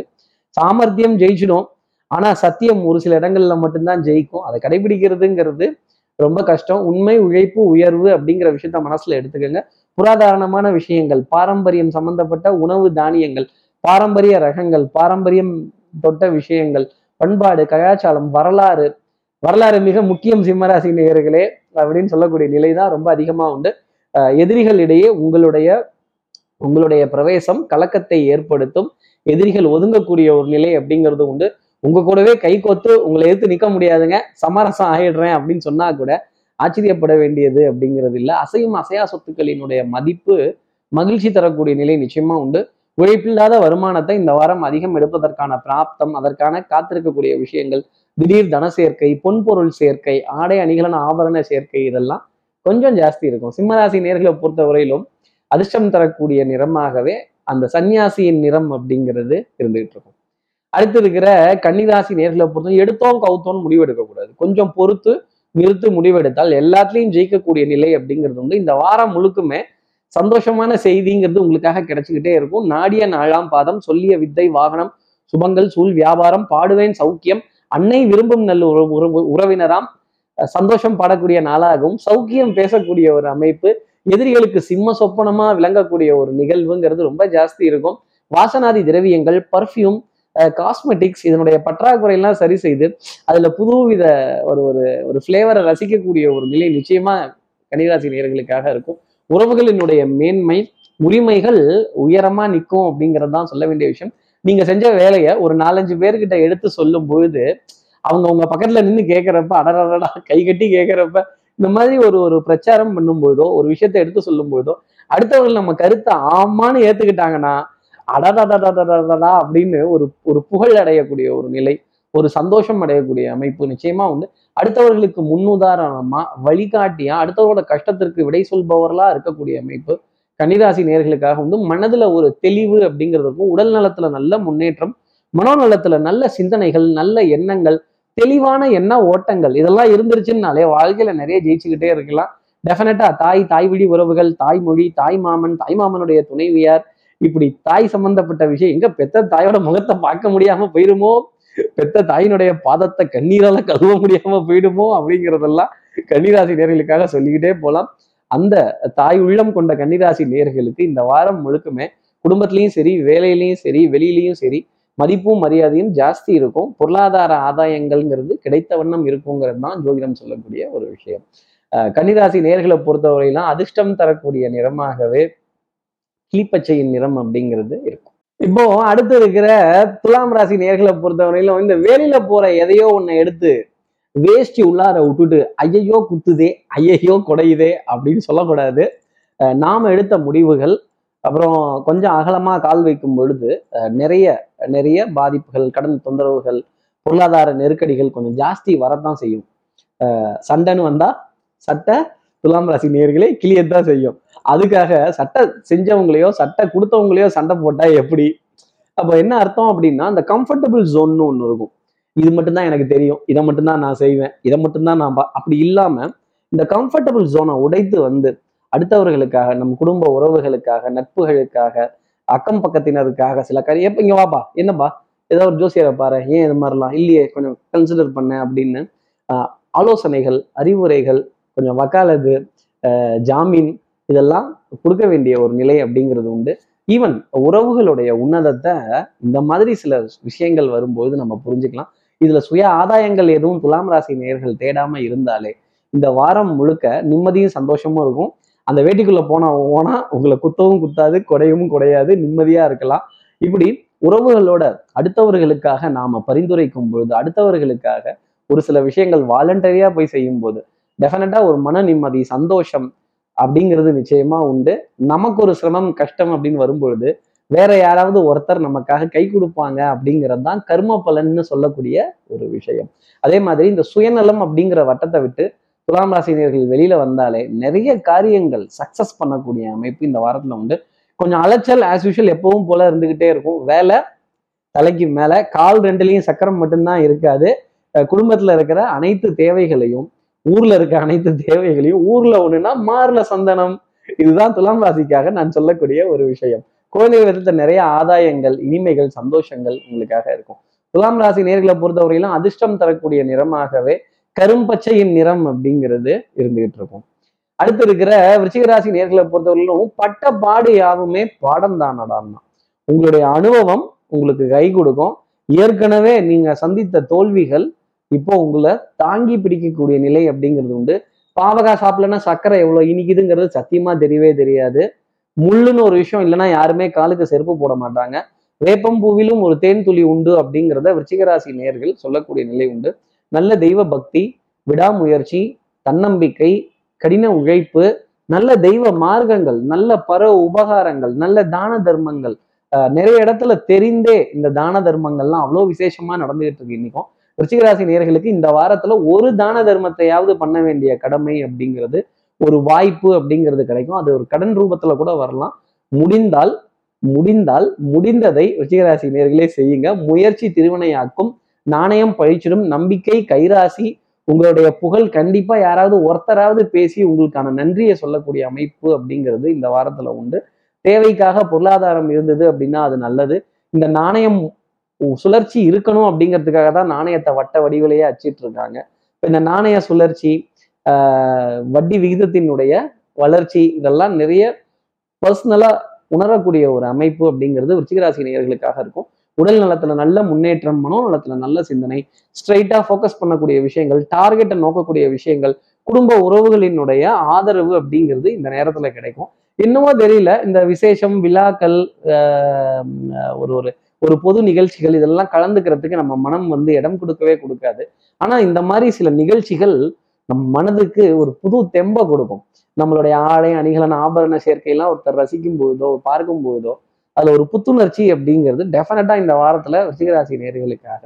சாமர்த்தியம் ஜெயிச்சிடும். ஆனா சத்தியம் ஒரு சில இடங்கள்ல மட்டும்தான் ஜெயிக்கும். அதை கடைபிடிக்கிறதுங்கிறது ரொம்ப கஷ்டம். உண்மை உழைப்பு உயர்வு அப்படிங்கிற விஷயத்த மனசுல எடுத்துக்கோங்க. புராதாரணமான விஷயங்கள் பாரம்பரியம் சம்பந்தப்பட்ட உணவு தானியங்கள் பாரம்பரிய ரகங்கள் பாரம்பரியம் தொட்ட விஷயங்கள் பண்பாடு கலாச்சாரம் வரலாறு வரலாறு மிக முக்கியம் சிம்மராசி நேயர்களே அப்படின்னு சொல்லக்கூடிய நிலை தான் ரொம்ப அதிகமாக உண்டு. எதிரிகளிடையே உங்களுடைய உங்களுடைய பிரவேசம் கலக்கத்தை ஏற்படுத்தும் எதிரிகள் ஒதுங்கக்கூடிய ஒரு நிலை அப்படிங்கிறது உண்டு. உங்க கூடவே கை கோத்து உங்களை எதிர்த்து நிக்க முடியாதுங்க. சமரசம் ஆயிடுறேன் அப்படின்னு சொன்னா கூட ஆச்சரியப்பட வேண்டியது அப்படிங்கிறது இல்லை. அசையும் அசையா சொத்துக்களினுடைய மதிப்பு மகிழ்ச்சி தரக்கூடிய நிலை நிச்சயமா உண்டு. உழைப்பில்லாத வருமானத்தை இந்த வாரம் அதிகம் எடுப்பதற்கான பிராப்தம் அதற்கான காத்திருக்கக்கூடிய விஷயங்கள் திடீர் தன சேர்க்கை பொன்பொருள் சேர்க்கை ஆடை அணிகலன் ஆபரண சேர்க்கை இதெல்லாம் கொஞ்சம் ஜாஸ்தி இருக்கும். சிம்மராசி நேர்களை பொறுத்தவரையிலும் அதிர்ஷ்டம் தரக்கூடிய நிறமாகவே அந்த சன்னியாசியின் நிறம் அப்படிங்கிறது இருந்துகிட்டு இருக்கும். அடுத்து இருக்கிற கன்னிராசி நேர்களை பொறுத்தவரை எடுத்தோம் கவுத்தோன்னு முடிவெடுக்க கூடாது கொஞ்சம் பொறுத்து நிறுத்து முடிவெடுத்தால் எல்லாத்துலயும் ஜெயிக்கக்கூடிய நிலை அப்படிங்கிறது வந்து இந்த வாரம் முழுக்குமே சந்தோஷமான செய்திங்கிறது உங்களுக்காக கிடைச்சிக்கிட்டே இருக்கும். நாடிய நாளாம் பாதம் சொல்லிய வித்தை வாகனம் சுபங்கள் சூழ் வியாபாரம் பாடுவேன் சௌக்கியம் அன்னை விரும்பும் நல்ல உறவு உறவு- உறவினராம் சந்தோஷம் பாடக்கூடிய நாளாகவும் சௌக்கியம் பேசக்கூடிய ஒரு அமைப்பு எதிரிகளுக்கு சிம்ம சொப்பனமா விளங்கக்கூடிய ஒரு நிகழ்வுங்கிறது ரொம்ப ஜாஸ்தி இருக்கும். வாசனாதி திரவியங்கள் பர்ஃப்யூம் காஸ்மெட்டிக்ஸ் இதனுடைய பற்றாக்குறையெல்லாம் சரி செய்து அதுல புதுவித ஒரு ஒரு ஒரு ஃப்ளேவரை ரசிக்கக்கூடிய ஒரு நிலை நிச்சயமா கன்னிராசி நேர்களுக்காக இருக்கும். உறவுகளினுடைய மேன்மை உரிமைகள் உயரமா நிற்கும் அப்படிங்கிறது தான் சொல்ல வேண்டிய விஷயம். நீங்க செஞ்ச வேலையை ஒரு நாலஞ்சு பேர்கிட்ட எடுத்து சொல்லும் பொழுது அவங்க உங்க பக்கத்துல நின்று கேட்கறப்ப அடடடா கை கட்டி கேட்கறப்ப இந்த மாதிரி ஒரு ஒரு பிரச்சாரம் பண்ணும்போதோ ஒரு விஷயத்த எடுத்து சொல்லும் பொழுதோ அடுத்தவர்கள் நம்ம கருத்தை ஆமான்னு ஏத்துக்கிட்டாங்கன்னா அடடடடடடடா அப்படின்னு ஒரு ஒரு புகழ் அடையக்கூடிய ஒரு நிலை ஒரு சந்தோஷம் அடையக்கூடிய அமைப்பு நிச்சயமா வந்து அடுத்தவர்களுக்கு முன்னுதாரணமா வழிகாட்டியா அடுத்தவரோட கஷ்டத்திற்கு விடை சொல்பவர்களா இருக்கக்கூடிய அமைப்பு கன்னிராசி நேர்களுக்காக வந்து மனதுல ஒரு தெளிவு அப்படிங்கிறதுக்கும் உடல் நலத்துல நல்ல முன்னேற்றம் மனோநலத்துல நல்ல சிந்தனைகள் நல்ல எண்ணங்கள் தெளிவான எண்ண ஓட்டங்கள் இதெல்லாம் இருந்துருச்சுன்னாலே வாழ்க்கையில நிறைய ஜெயிச்சுக்கிட்டே இருக்கலாம் டெஃபினட்டா தாய் தாய் வழி உறவுகள் தாய்மொழி தாய் மாமன் தாய் மாமனுடைய துணைவியார் இப்படி தாய் சம்பந்தப்பட்ட விஷயம் எங்க பெத்த தாயோட முகத்தை பார்க்க முடியாம போயிருமோ? பெத்த தாயினுடைய பாதத்தை கண்ணீரால கழுவ முடியாம போயிடுமோ? அப்படிங்கிறதெல்லாம் கன்னிராசி நேர்களுக்காக சொல்லிக்கிட்டே போலாம். அந்த தாய் உள்ளம் கொண்ட கன்னிராசி நேர்களுக்கு இந்த வாரம் முழுக்குமே குடும்பத்திலையும் சரி வேலையிலையும் சரி வெளியிலையும் சரி மதிப்பும் மரியாதையும் ஜாஸ்தி இருக்கும். பொருளாதார ஆதாயங்கள்ங்கிறது கிடைத்த வண்ணம் இருக்குங்கிறது தான் ஜோதிடம் சொல்லக்கூடிய ஒரு விஷயம். கன்னிராசி நேர்களை பொறுத்தவரையிலாம் அதிர்ஷ்டம் தரக்கூடிய நிறமாகவே கிளிப்பச்சையின் நிறம் அப்படிங்கிறது இருக்கும். இப்போ அடுத்து இருக்கிற துலாம் ராசி நேர்களை பொறுத்தவரையிலும் இந்த வேலையில போற எதையோ ஒண்ணு எடுத்து வேஷ்டி உள்ளார விட்டுட்டு ஐயையோ குத்துதே ஐயையோ குடையுதே அப்படின்னு சொல்லக்கூடாது. நாம எடுத்த முடிவுகள் அப்புறம் கொஞ்சம் அகலமாக கால் வைக்கும் பொழுது நிறைய நிறைய பாதிப்புகள் கடன் தொந்தரவுகள் பொருளாதார நெருக்கடிகள் கொஞ்சம் ஜாஸ்தி வரத்தான் செய்யும். சண்டைன்னு வந்தா சட்டை துலாம் ராசி நேர்களே கிளியத்தான் செய்யும். அதுக்காக சட்டை செஞ்சவங்களையோ சட்டை கொடுத்தவங்களையோ சண்டை போட்டா எப்படி? அப்போ என்ன அர்த்தம் அப்படின்னா அந்த கம்ஃபர்டபுள் ஜோன்னு ஒன்று இருக்கும். இது மட்டும்தான் எனக்கு தெரியும். இதை மட்டும்தான் நான் செய்வேன். இதை மட்டும்தான் நான் பா- அப்படி இல்லாம இந்த கம்ஃபர்டபுள் ஜோனை உடைத்து வந்து அடுத்தவர்களுக்காக நம் குடும்ப உறவுகளுக்காக நட்புகளுக்காக அக்கம் பக்கத்தினருக்காக சில காரியம் எப்ப இங்க வாப்பா என்னப்பா? ஏதோ ஒரு ஜோசியரை பாரு ஏன் இது மாதிரிலாம்? இல்லையே கொஞ்சம் கன்சிடர் பண்ண அப்படின்னு ஆஹ், ஆலோசனைகள் அறிவுரைகள் கொஞ்சம் வக்காலது ஆஹ், ஜாமீன் இதெல்லாம் கொடுக்க வேண்டிய ஒரு நிலை அப்படிங்கிறது உண்டு. ஈவன் உறவுகளுடைய உன்னதத்தை இந்த மாதிரி சில விஷயங்கள் வரும்போது நம்ம புரிஞ்சுக்கலாம். இதுல சுய ஆதாயங்கள் எதுவும் துலாம் ராசி நேர்கள் தேடாம இருந்தாலே இந்த வாரம் முழுக்க நிம்மதியும் சந்தோஷமும் இருக்கும். அந்த வேட்டிக்குள்ள போனா போனா உங்களை குத்தவும் குத்தாது குடையவும் குடையாது நிம்மதியா இருக்கலாம். இப்படி உறவுகளோட அடுத்தவர்களுக்காக நாம பரிந்துரைக்கும் பொழுது அடுத்தவர்களுக்காக ஒரு சில விஷயங்கள் வாலண்டரியா போய் செய்யும் போது டெஃபினட்டா ஒரு மன நிம்மதி சந்தோஷம் அப்படிங்கிறது நிச்சயமா உண்டு. நமக்கு ஒரு சிரமம் கஷ்டம் அப்படின்னு வரும்பொழுது வேற யாராவது ஒருத்தர் நமக்காக கை கொடுப்பாங்க அப்படிங்கிறது தான் கர்ம பலன்னு சொல்லக்கூடிய ஒரு விஷயம். அதே மாதிரி இந்த சுயநலம் அப்படிங்கிற வட்டத்தை விட்டு துலாம் ராசினியர்கள் வெளியில வந்தாலே நிறைய காரியங்கள் சக்சஸ் பண்ணக்கூடிய அமைப்பு இந்த வாரத்துல உண்டு. கொஞ்சம் அலைச்சல் ஆஸ் யூஷுவல் எப்பவும் போல இருந்துகிட்டே இருக்கும். வேலை தலைக்கு மேல கால் ரெண்டுலையும் சக்கரம் மட்டும்தான் இருக்காது. குடும்பத்துல இருக்கிற அனைத்து தேவைகளையும் ஊர்ல இருக்க அனைத்து தேவைகளையும் ஊர்ல ஒண்ணுன்னா மார்ல சந்தனம். இதுதான் துலாம் ராசிக்காக நான் சொல்லக்கூடிய ஒரு விஷயம். குழந்தைகள் விதத்த நிறைய ஆதாயங்கள் இனிமைகள் சந்தோஷங்கள் உங்களுக்காக இருக்கும். துலாம் ராசி நேர்களை பொறுத்தவரையிலும் அதிர்ஷ்டம் தரக்கூடிய நிறமாகவே கரும்பச்சையின் நிறம் அப்படிங்கிறது இருந்துகிட்டு இருக்கும். அடுத்து இருக்கிற விருச்சிகராசி நேர்களை பொறுத்தவரையிலும் பட்ட பாடு யாவுமே பாடம் தானடான்னா உங்களுடைய அனுபவம் உங்களுக்கு கை கொடுக்கும். ஏற்கனவே நீங்க சந்தித்த தோல்விகள் இப்போ உங்களை தாங்கி பிடிக்கக்கூடிய நிலை அப்படிங்கிறது உண்டு. பாவகா சாப்பிடலன்னா சர்க்கரை எவ்வளவு இனிக்குதுங்கிறது சத்தியமா தெரியவே தெரியாது. முள்ளுன்னு ஒரு விஷயம் இல்லைன்னா யாருமே காலுக்கு செருப்பு போட மாட்டாங்க. வேப்பம் பூவிலும் ஒரு தேன் துளி உண்டு அப்படிங்கிறத விருச்சிகராசி நேர்கள் சொல்லக்கூடிய நிலை உண்டு. நல்ல தெய்வ பக்தி விடாமுயற்சி தன்னம்பிக்கை கடின உழைப்பு நல்ல தெய்வ மார்க்கங்கள் நல்ல பர உபகாரங்கள் நல்ல தான தர்மங்கள். அஹ் நிறைய இடத்துல தெரிந்தே இந்த தான தர்மங்கள்லாம் அவ்வளோ விசேஷமா நடந்துகிட்டு இருக்கு இன்னைக்கும். ரிச்சிகராசி நேர்களுக்கு இந்த வாரத்துல ஒரு தான தர்மத்தையாவது பண்ண வேண்டிய கடமை அப்படிங்கிறது ஒரு வாய்ப்பு அப்படிங்கிறது கிடைக்கும். அது ஒரு கடன் ரூபத்துல கூட வரலாம். முடிந்தால் முடிந்தால் முடிந்ததை விருச்சிகராசி நேர்களே செய்யுங்க. முயற்சி திருவினையாக்கும் நாணயம் பழிச்சிடும் நம்பிக்கை கைராசி உங்களுடைய புகழ் கண்டிப்பா யாராவது ஒருத்தராவது பேசி உங்களுக்கான நன்றியை சொல்லக்கூடிய அமைப்பு அப்படிங்கிறது இந்த வாரத்துல உண்டு. தேவைக்காக பொருளாதாரம் இருந்தது அப்படின்னா அது நல்லது. இந்த நாணயம் சுழற்சி இருக்கணும் அப்படிங்கிறதுக்காக தான் நாணயத்தை வட்ட வடிவிலேயே அச்சிட்டு இருக்காங்க. இப்போ இந்த நாணய சுழற்சி வட்டி விகிதத்தினுடைய வளர்ச்சி இதெல்லாம் நிறைய பர்சனலாக உணரக்கூடிய ஒரு அமைப்பு அப்படிங்கிறது விருச்சிகராசி நேயர்களுக்காக இருக்கும். உடல் நலத்துல நல்ல முன்னேற்றம் மனோ நலத்துல நல்ல சிந்தனை ஸ்ட்ரைட்டா ஃபோக்கஸ் பண்ணக்கூடிய விஷயங்கள் டார்கெட்டை நோக்கக்கூடிய விஷயங்கள் குடும்ப உறவுகளினுடைய ஆதரவு அப்படிங்கிறது இந்த நேரத்துல கிடைக்கும். என்னவோ தெரியல இந்த விசேஷம் விழாக்கள் ஒரு ஒரு ஒரு பொது நிகழ்ச்சிகள் இதெல்லாம் கலந்துக்கிறதுக்கு நம்ம மனம் வந்து இடம் கொடுக்கவே கொடுக்காது. ஆனா இந்த மாதிரி சில நிகழ்ச்சிகள் நம் மனதுக்கு ஒரு புது தெம்பை கொடுக்கும். நம்மளுடைய ஆடை அணிகலன் ஆபரண சேர்க்கையெல்லாம் ஒருத்தர் ரசிக்கும் பொழுதோ பார்க்கும் பொழுதோ அதுல ஒரு புத்துணர்ச்சி அப்படிங்கிறது டெஃபினட்டா இந்த வாரத்துல ரிஷிகராசி நேர்களுக்காக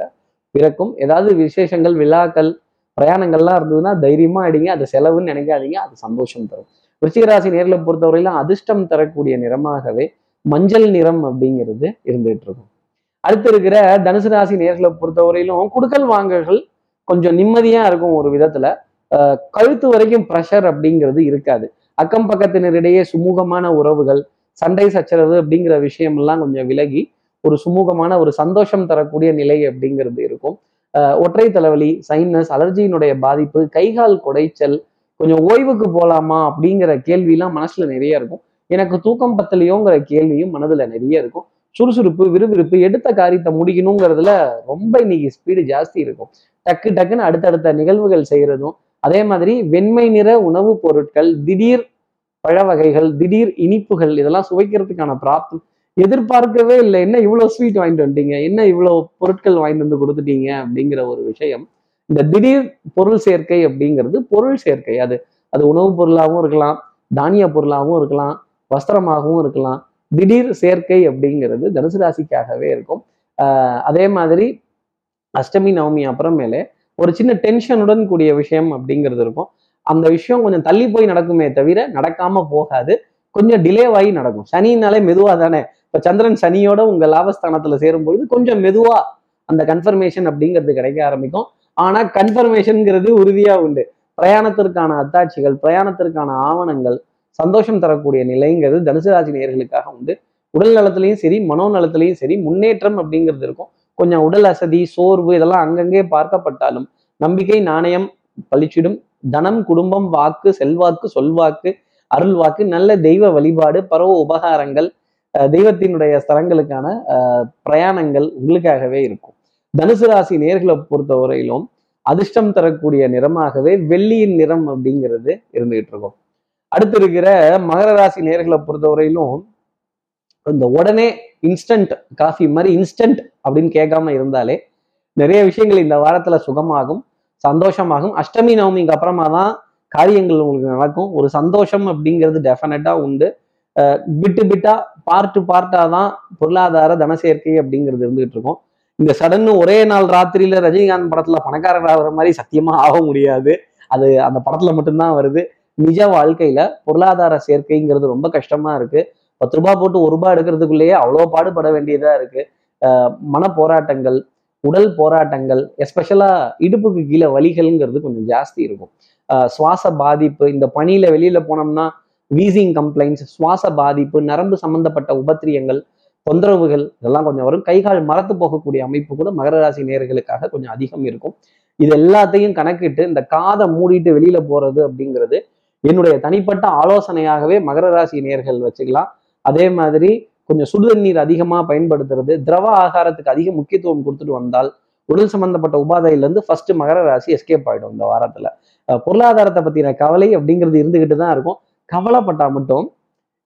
பிறக்கும். ஏதாவது விசேஷங்கள் விழாக்கள் பிரயாணங்கள்லாம் இருந்ததுன்னா தைரியமா அடிங்க அது செலவுன்னு நினைக்காதீங்க அது சந்தோஷம் தரும். ரிஷிகராசி நேர்களை பொறுத்தவரையிலும் அதிர்ஷ்டம் தரக்கூடிய நிறமாகவே மஞ்சள் நிறம் அப்படிங்கிறது இருந்துகிட்டு இருக்கும். அடுத்து இருக்கிற தனுசு ராசி நேர்களை பொறுத்தவரையிலும் குடுக்கல் வாங்கல்கள் கொஞ்சம் நிம்மதியா இருக்கும் ஒரு விதத்துல. கழுத்து வரைக்கும் ப்ரெஷர் அப்படிங்கிறது இருக்காது. அக்கம் பக்கத்தினரிடையே சுமூகமான உறவுகள் சண்டை சச்சரவு அப்படிங்கிற விஷயம் எல்லாம் கொஞ்சம் விலகி ஒரு சுமூகமான ஒரு சந்தோஷம் தரக்கூடிய நிலை அப்படிங்கிறது இருக்கும். ஒற்றை தலைவலி சைனஸ் அலர்ஜியினுடைய பாதிப்பு கைகால் குடைச்சல் கொஞ்சம் ஓய்வுக்கு போகலாமா அப்படிங்கிற கேள்வியெல்லாம் மனசுல நிறைய இருக்கும். எனக்கு தூக்கம் பத்தலையோங்கிற கேள்வியும் மனதுல நிறைய இருக்கும். சுறுசுறுப்பு விறுவிறுப்பு எடுத்த காரியத்தை முடிக்கணுங்கிறதுல ரொம்ப இன்னைக்கு ஸ்பீடு ஜாஸ்தி இருக்கும். டக்கு டக்குன்னு அடுத்தடுத்த நிகழ்வுகள் செய்கிறதும் அதே மாதிரி வெண்மை நிற உணவுப் பொருட்கள் திடீர் பழ வகைகள் திடீர் இனிப்புகள் இதெல்லாம் சுவைக்கிறதுக்கான பிராப்தம். எதிர்பார்க்கவே இல்லை என்ன இவ்வளோ ஸ்வீட் வாங்கிட்டு வந்துட்டீங்க? என்ன இவ்வளோ பொருட்கள் வாங்கிட்டு வந்து கொடுத்துட்டீங்க? அப்படிங்கிற ஒரு விஷயம். இந்த திடீர் பொருள் சேர்க்கை அப்படிங்கிறது பொருள் சேர்க்கை. அது அது உணவுப் பொருளாகவும் இருக்கலாம் தானிய பொருளாகவும் இருக்கலாம் வஸ்திரமாகவும் இருக்கலாம் திடீர் சேர்க்கை அப்படிங்கிறது தனுசு ராசிக்காகவே இருக்கும். ஆஹ் அதே மாதிரி அஷ்டமி நவமி அப்புறமேலே ஒரு சின்ன டென்ஷனுடன் கூடிய விஷயம் அப்படிங்கிறது இருக்கும். அந்த விஷயம் கொஞ்சம் தள்ளி போய் நடக்குமே தவிர நடக்காம போகாது. கொஞ்சம் டிலேவாகி நடக்கும். சனினாலே மெதுவாக தானே? இப்ப சந்திரன் சனியோட உங்கள் லாபஸ்தானத்துல சேரும்பொழுது கொஞ்சம் மெதுவாக அந்த கன்ஃபர்மேஷன் அப்படிங்கிறது கிடைக்க ஆரம்பிக்கும். ஆனா கன்ஃபர்மேஷனுங்கிறது உறுதியா உண்டு. பிரயாணத்திற்கான அத்தாட்சிகள் பிரயாணத்திற்கான ஆவணங்கள் சந்தோஷம் தரக்கூடிய நிலைங்கிறது தனுசு ராசி நேர்களுக்காக உண்டு. உடல் நலத்திலையும் சரி மனோநலத்திலையும் சரி முன்னேற்றம் அப்படிங்கிறது இருக்கும். கொஞ்சம் உடல் அசதி சோர்வு இதெல்லாம் அங்கங்கே பார்க்கப்பட்டாலும் நம்பிக்கை நாணயம் பளிச்சிடும் தனம் குடும்பம் வாக்கு செல்வாக்கு சொல்வாக்கு அருள் வாக்கு நல்ல தெய்வ வழிபாடு பரவ உபகாரங்கள் தெய்வத்தினுடைய ஸ்தலங்களுக்கான அஹ், பிரயாணங்கள் உங்களுக்காகவே இருக்கும். தனுசு ராசி நேர்களை பொறுத்தவரையிலும் அதிர்ஷ்டம் தரக்கூடிய நிறமாகவே வெள்ளியின் நிறம் அப்படிங்கிறது இருந்துகிட்டு இருக்கும். அடுத்து இருக்கிற மகர ராசி நேர்களை பொறுத்தவரையிலும் இந்த உடனே இன்ஸ்டன்ட் காஃபி மாதிரி இன்ஸ்டன்ட் அப்படின்னு கேட்காம இருந்தாலே நிறைய விஷயங்கள் இந்த வாரத்துல சுகமாகும் சந்தோஷமாகும். அஷ்டமி நவமிக்கு அப்புறமா தான் காரியங்கள் உங்களுக்கு நடக்கும். ஒரு சந்தோஷம் அப்படிங்கிறது டெஃபினட்டா உண்டு. பிட்டு பிட்டா பார்ட்டு பார்ட்டா தான் பொருளாதார தன சேர்க்கை அப்படிங்கிறது இருந்துகிட்டு இருக்கும். இந்த சடன்னு ஒரே நாள் ராத்திரியில ரஜினிகாந்த் படத்துல பணக்காரர் ஆகிற மாதிரி சத்தியமா ஆக முடியாது. அது அந்த படத்துல மட்டும்தான் வருது. நிஜ வாழ்க்கையில பொருளாதார சேர்க்கைங்கிறது ரொம்ப கஷ்டமா இருக்கு. பத்து ரூபாய் போட்டு ஒரு ரூபாய் எடுக்கிறதுக்குள்ளேயே அவ்வளோ பாடுபட வேண்டியதா இருக்கு. மன போராட்டங்கள் உடல் போராட்டங்கள் எஸ்பெஷலா இடுப்புக்கு கீழே வலிகள்ங்கிறது கொஞ்சம் ஜாஸ்தி இருக்கும். சுவாச பாதிப்பு இந்த பனியில வெளியில போனோம்னா வீசிங் கம்ப்ளைண்ட்ஸ் சுவாச பாதிப்பு நரம்பு சம்பந்தப்பட்ட உபத்திரியங்கள் தொந்தரவுகள் இதெல்லாம் கொஞ்சம் வரும். கைகால் மரத்து போகக்கூடிய அமைப்பு கூட மகர ராசி நேர்களுக்காக கொஞ்சம் அதிகம் இருக்கும். இது எல்லாத்தையும் கணக்கிட்டு இந்த காதை மூடிட்டு வெளியில போறது அப்படிங்கிறது என்னுடைய தனிப்பட்ட ஆலோசனையாகவே மகர ராசி நேர்கள் வச்சுக்கலாம். அதே மாதிரி கொஞ்சம் சுடுதண்ணீர் அதிகமா பயன்படுத்துறது திரவ ஆகாரத்துக்கு அதிக முக்கியத்துவம் கொடுத்துட்டு வந்தால் உடல் சம்பந்தப்பட்ட உபாதையில இருந்து ஃபர்ஸ்ட் மகர ராசி எஸ்கேப் ஆயிடும் இந்த வாரத்துல. பொருளாதாரத்தை பத்தின கவலை அப்படிங்கிறது இருந்துகிட்டு தான் இருக்கும். கவலைப்பட்டா மட்டும்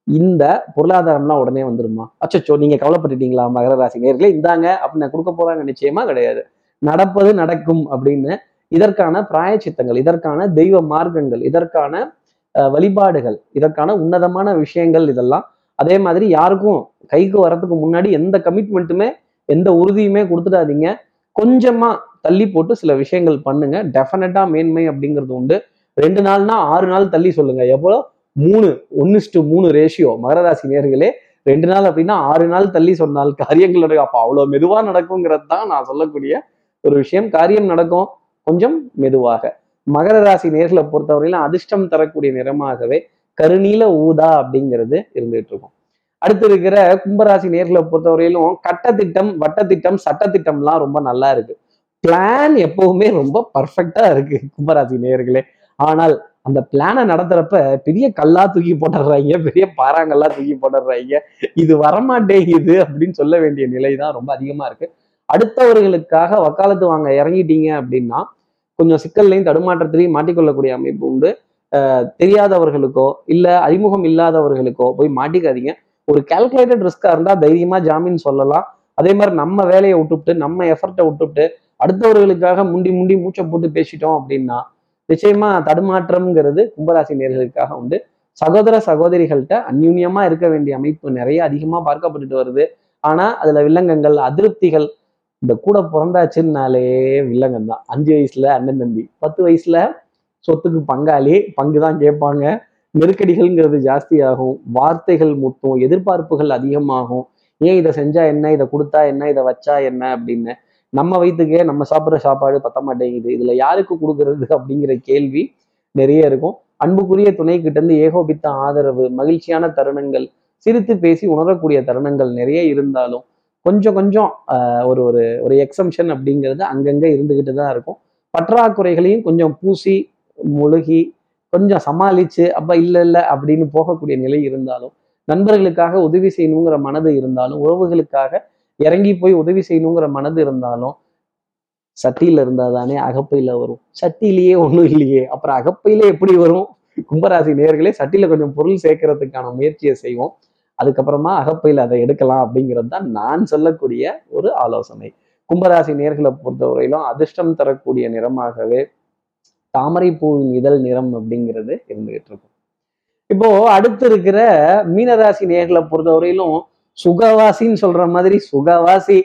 இந்த பொருளாதாரம்லாம் உடனே வந்துருமா? அச்சச்சோ நீங்க கவலைப்பட்டுட்டீங்களா? மகர ராசி நேர்களே இந்தாங்க அப்படின்னு கொடுக்க போறாங்க நிச்சயமா கிடையாது. நடப்பது நடக்கும் அப்படின்னு இதற்கான பிராயச்சித்தங்கள் இதற்கான தெய்வ மார்க்கங்கள் இதற்கான வழிபாடுகள். இதற்கான உன்னதமான விஷயங்கள் இதெல்லாம். அதே மாதிரி யாருக்கும் கைக்கு வரத்துக்கு முன்னாடி எந்த கமிட்மெண்ட்டுமே எந்த உறுதியுமே கொடுத்துடாதீங்க. கொஞ்சமா தள்ளி போட்டு சில விஷயங்கள் பண்ணுங்க. டெஃபினட்டா மேன்மை அப்படிங்கிறது உண்டு. ரெண்டு நாள்னா ஆறு நாள் தள்ளி சொல்லுங்க. எவ்வளோ? மூணு. ஒன்னுஸ்டு மூணு ரேஷியோ மகர ராசி நேர்களே ரெண்டு நாள் அப்படின்னா ஆறு நாள் தள்ளி சொன்னால் காரியங்களுடைய அப்போ அவ்வளோ மெதுவாக நடக்குங்கிறது தான் நான் சொல்லக்கூடிய ஒரு விஷயம். காரியம் நடக்கும் கொஞ்சம் மெதுவாக. மகர ராசி நேர்களை பொறுத்தவரையிலும் அதிர்ஷ்டம் தரக்கூடிய நிறமாகவே கருநீல ஊதா அப்படிங்கிறது இருந்துகிட்டு இருக்கும் அடுத்து இருக்கிற கும்பராசி நேர்களை பொறுத்தவரையிலும் கட்டத்திட்டம் வட்டத்திட்டம் சட்டத்திட்டம்லாம் ரொம்ப நல்லா இருக்கு. பிளான் எப்பவுமே ரொம்ப பர்ஃபெக்டா இருக்கு கும்பராசி நேர்களே ஆனால் அந்த பிளானை நடத்துறப்ப பெரிய கல்லா தூக்கி போட்டுடுறாங்க பெரிய பாறாங்கல்லா தூக்கி போட்டுடுறாங்க இது வரமாட்டேங்குது அப்படின்னு சொல்ல வேண்டிய நிலை தான் ரொம்ப அதிகமா இருக்கு. அடுத்தவர்களுக்காக வக்காலத்து வாங்க இறங்கிட்டீங்க அப்படின்னா கொஞ்சம் சிக்கல்லையும் தடுமாற்றத்திலையும் மாட்டிக்கொள்ளக்கூடிய அமைப்பு உண்டு. தெரியாதவர்களுக்கோ இல்லை அறிமுகம் இல்லாதவர்களுக்கோ போய் மாட்டிக்காதீங்க. ஒரு கால்குலேட்டட் ரிஸ்காக இருந்தால் தைரியமா ஜாமீன் சொல்லலாம். அதே மாதிரி நம்ம வேலையை விட்டுவிட்டு நம்ம எஃபர்ட்டை விட்டுவிட்டு அடுத்தவர்களுக்காக முண்டி முண்டி மூச்சை போட்டு பேசிட்டோம் அப்படின்னா நிச்சயமா தடுமாற்றம்ங்கிறது கும்பராசி நேர்களுக்காக உண்டு. சகோதர சகோதரிகள்கிட்ட அந்யூன்யமா இருக்க வேண்டிய அமைப்பு நிறைய அதிகமா பார்க்கப்பட்டுட்டு வருது. ஆனா அதுல வில்லங்கங்கள் அதிருப்திகள் இந்த கூட பிறந்தாச்சுன்னாலே வில்லங்கம் தான். அஞ்சு வயசுல அண்ணன் தம்பி. பத்து வயசுல சொத்துக்கு பங்காளி பங்கு தான் கேட்பாங்க. நெருக்கடிகள்ங்கிறது ஜாஸ்தியாகும். வார்த்தைகள் முத்தும் எதிர்பார்ப்புகள் அதிகமாகும். ஏன் இதை செஞ்சா என்ன? இதை கொடுத்தா என்ன? இதை வச்சா என்ன? அப்படின்னு நம்ம வயிற்றுக்கே நம்ம சாப்பிட்ற சாப்பாடு பத்த மாட்டேங்குது. இதுல யாருக்கு கொடுக்கறது அப்படிங்கிற கேள்வி நிறைய இருக்கும். அன்புக்குரிய துணை கிட்ட ஏகோபித்த ஆதரவு மகிழ்ச்சியான தருணங்கள் சிரித்து பேசி உணரக்கூடிய தருணங்கள் நிறைய இருந்தாலும் கொஞ்சம் கொஞ்சம் ஆஹ், ஒரு ஒரு ஒரு எக்ஸம்ஷன் அப்படிங்கிறது அங்கங்கே இருந்துகிட்டு தான் இருக்கும். பற்றாக்குறைகளையும் கொஞ்சம் பூசி முழுகி கொஞ்சம் சமாளிச்சு அப்ப இல்ல இல்ல அப்படின்னு போகக்கூடிய நிலை இருந்தாலும் நண்பர்களுக்காக உதவி செய்யணுங்கிற மனது இருந்தாலும் உறவுகளுக்காக இறங்கி போய் உதவி செய்யணுங்கிற மனது இருந்தாலும் சட்டியில இருந்தா தானே அகப்பையில வரும். சட்டியிலேயே ஒண்ணும் இல்லையே. அப்புறம் அகப்பையிலே எப்படி வரும்? கும்பராசி நேர்களே சட்டியில கொஞ்சம் பொருள் சேர்க்கறதுக்கான முயற்சியை செய்வோம். அதுக்கப்புறமா அகப்பையில் அதை எடுக்கலாம் அப்படிங்கிறது தான் நான் சொல்லக்கூடிய ஒரு ஆலோசனை. கும்பராசி நேர்களை பொறுத்தவரையிலும் அதிர்ஷ்டம் தரக்கூடிய நிறமாகவே தாமரை பூவின் இதழ் நிறம் அப்படிங்கிறது இருந்துகிட்டு இருக்கும். இப்போ அடுத்து இருக்கிற மீனராசி நேர்களை பொறுத்தவரையிலும் சுகவாசின்னு சொல்ற மாதிரி சுகவாசி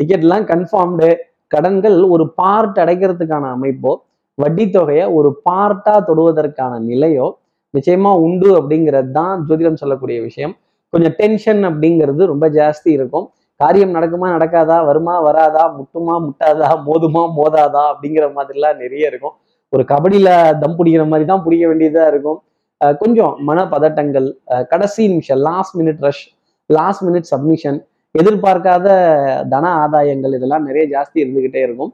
டிக்கெட்லாம் கன்ஃபார்ம்டு கடன்கள் ஒரு பார்ட் அடைக்கிறதுக்கான அமைப்போ வட்டி தொகையை ஒரு பார்ட்டா தொடுவதற்கான நிலையோ நிச்சயமா உண்டு அப்படிங்கிறது தான் ஜோதிடம் சொல்லக்கூடிய விஷயம். கொஞ்சம் டென்ஷன் அப்படிங்கிறது ரொம்ப ஜாஸ்தி இருக்கும். காரியம் நடக்குமா நடக்காதா வருமா வராதா முட்டுமா முட்டாதா மோதுமா மோதாதா அப்படிங்கிற மாதிரிலாம் நிறைய இருக்கும். ஒரு கபடியில தம் பிடிக்கிற மாதிரி தான் பிடிக்க வேண்டியதா இருக்கும். கொஞ்சம் மன பதட்டங்கள் கடைசி நிமிஷம் last minute rush last minute submission எதிர்பார்க்காத தன ஆதாயங்கள் இதெல்லாம் நிறைய ஜாஸ்தி இருந்துகிட்டே இருக்கும்.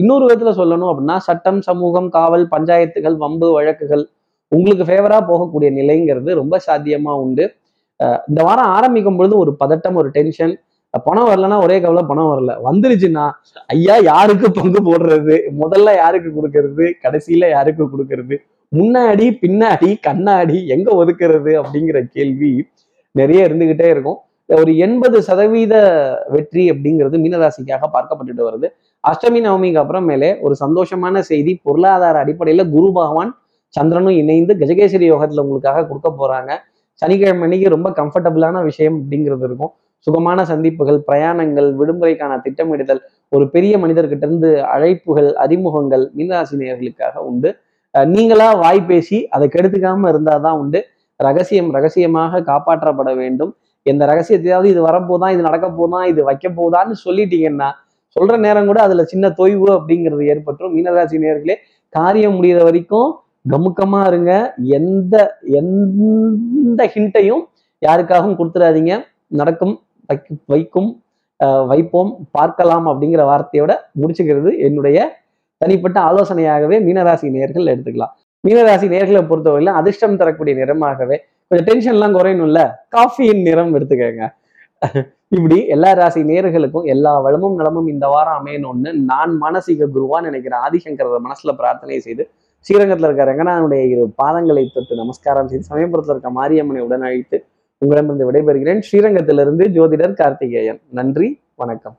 இன்னொரு விதத்துல சொல்லணும் அப்படின்னா சட்டம் சமூகம் காவல் பஞ்சாயத்துகள் வம்பு வழக்குகள் உங்களுக்கு ஃபேவரா போகக்கூடிய நிலைங்கிறது ரொம்ப சாத்தியமா உண்டு. இந்த வாரம் ஆரம்பிக்கும் பொழுது ஒரு பதட்டம் ஒரு டென்ஷன் பணம் வரலன்னா ஒரே கவலை பணம் வரல. வந்துருச்சுன்னா ஐயா யாருக்கு பங்கு போடுறது? முதல்ல யாருக்கு கொடுக்கறது? கடைசியில யாருக்கு கொடுக்கறது? முன்னாடி பின்னாடி கண்ணாடி எங்க ஒதுக்குறது அப்படிங்கிற கேள்வி நிறைய இருந்துகிட்டே இருக்கும். ஒரு எண்பது சதவீத வெற்றி அப்படிங்கிறது மீனராசிக்காக பார்க்கப்பட்டுட்டு வருது. அஷ்டமி நவமிக்கு அப்புறமேலே ஒரு சந்தோஷமான செய்தி பொருளாதார அடிப்படையில குரு பகவான் சந்திரனும் இணைந்து கஜகேசரி யோகத்துல உங்களுக்காக கொடுக்க போறாங்க. சனிக்கிழமை அன்னைக்கு ரொம்ப கம்ஃபர்டபுளான விஷயம் அப்படிங்கிறது இருக்கும். சுகமான சந்திப்புகள் பிரயாணங்கள் விடுமுறைக்கான திட்டமிடுதல் ஒரு பெரிய மனிதர்கிட்ட இருந்து அழைப்புகள் அறிமுகங்கள் மீனராசினியர்களுக்காக உண்டு. நீங்களா வாய் பேசி அதை கெடுத்துக்காம இருந்தாதான் உண்டு. ரகசியம் ரகசியமாக காப்பாற்றப்பட வேண்டும். எந்த ரகசியத்தையாவது இது வரப்போதான் இது நடக்க போதான் இது வைக்க போதான்னு சொல்லிட்டீங்கன்னா சொல்ற நேரம் கூட அதுல சின்ன தொய்வு அப்படிங்கிறது ஏற்பட்டுரும். மீனராசி நேர்களே காரியம் முடியிற வரைக்கும் கமுக்கமா இருங்க. எந்த எந்த ஹிண்ட்டையும் யாருக்காகவும் கொடுத்துடாதீங்க நடக்கும் வைக்கும் வைப்போம் பார்க்கலாம் அப்படிங்கிற வார்த்தையோட முடிச்சுக்கிறது என்னுடைய தனிப்பட்ட ஆலோசனையாகவே மீனராசி நேர்கள் எடுத்துக்கலாம். மீனராசி நேர்களை பொறுத்தவரையிலும் அதிர்ஷ்டம் தரக்கூடிய நிறமாகவே கொஞ்சம் டென்ஷன்லாம் குறையணும்ல. காஃபியின் நிறம் எடுத்துக்கோங்க. இப்படி எல்லா ராசி நேர்களுக்கும் எல்லா வளமும் நலமும் இந்த வாரம் அமையணும்னு நான் மானசீக குருவான்னு நினைக்கிறேன். ஆதிசங்கர மனசுல பிரார்த்தனை செய்து ஸ்ரீரங்கத்துல இருக்க ரங்கநாதனுடைய இரு பாதங்களை தொட்டு நமஸ்காரம் செய்து சமயபுரத்துல இருக்க மாரியம்மனை உடன் அழைத்து உங்களிடமிருந்து விடைபெறுகிறேன். ஸ்ரீரங்கத்திலிருந்து ஜோதிடர் கார்த்திகேயன். நன்றி வணக்கம்.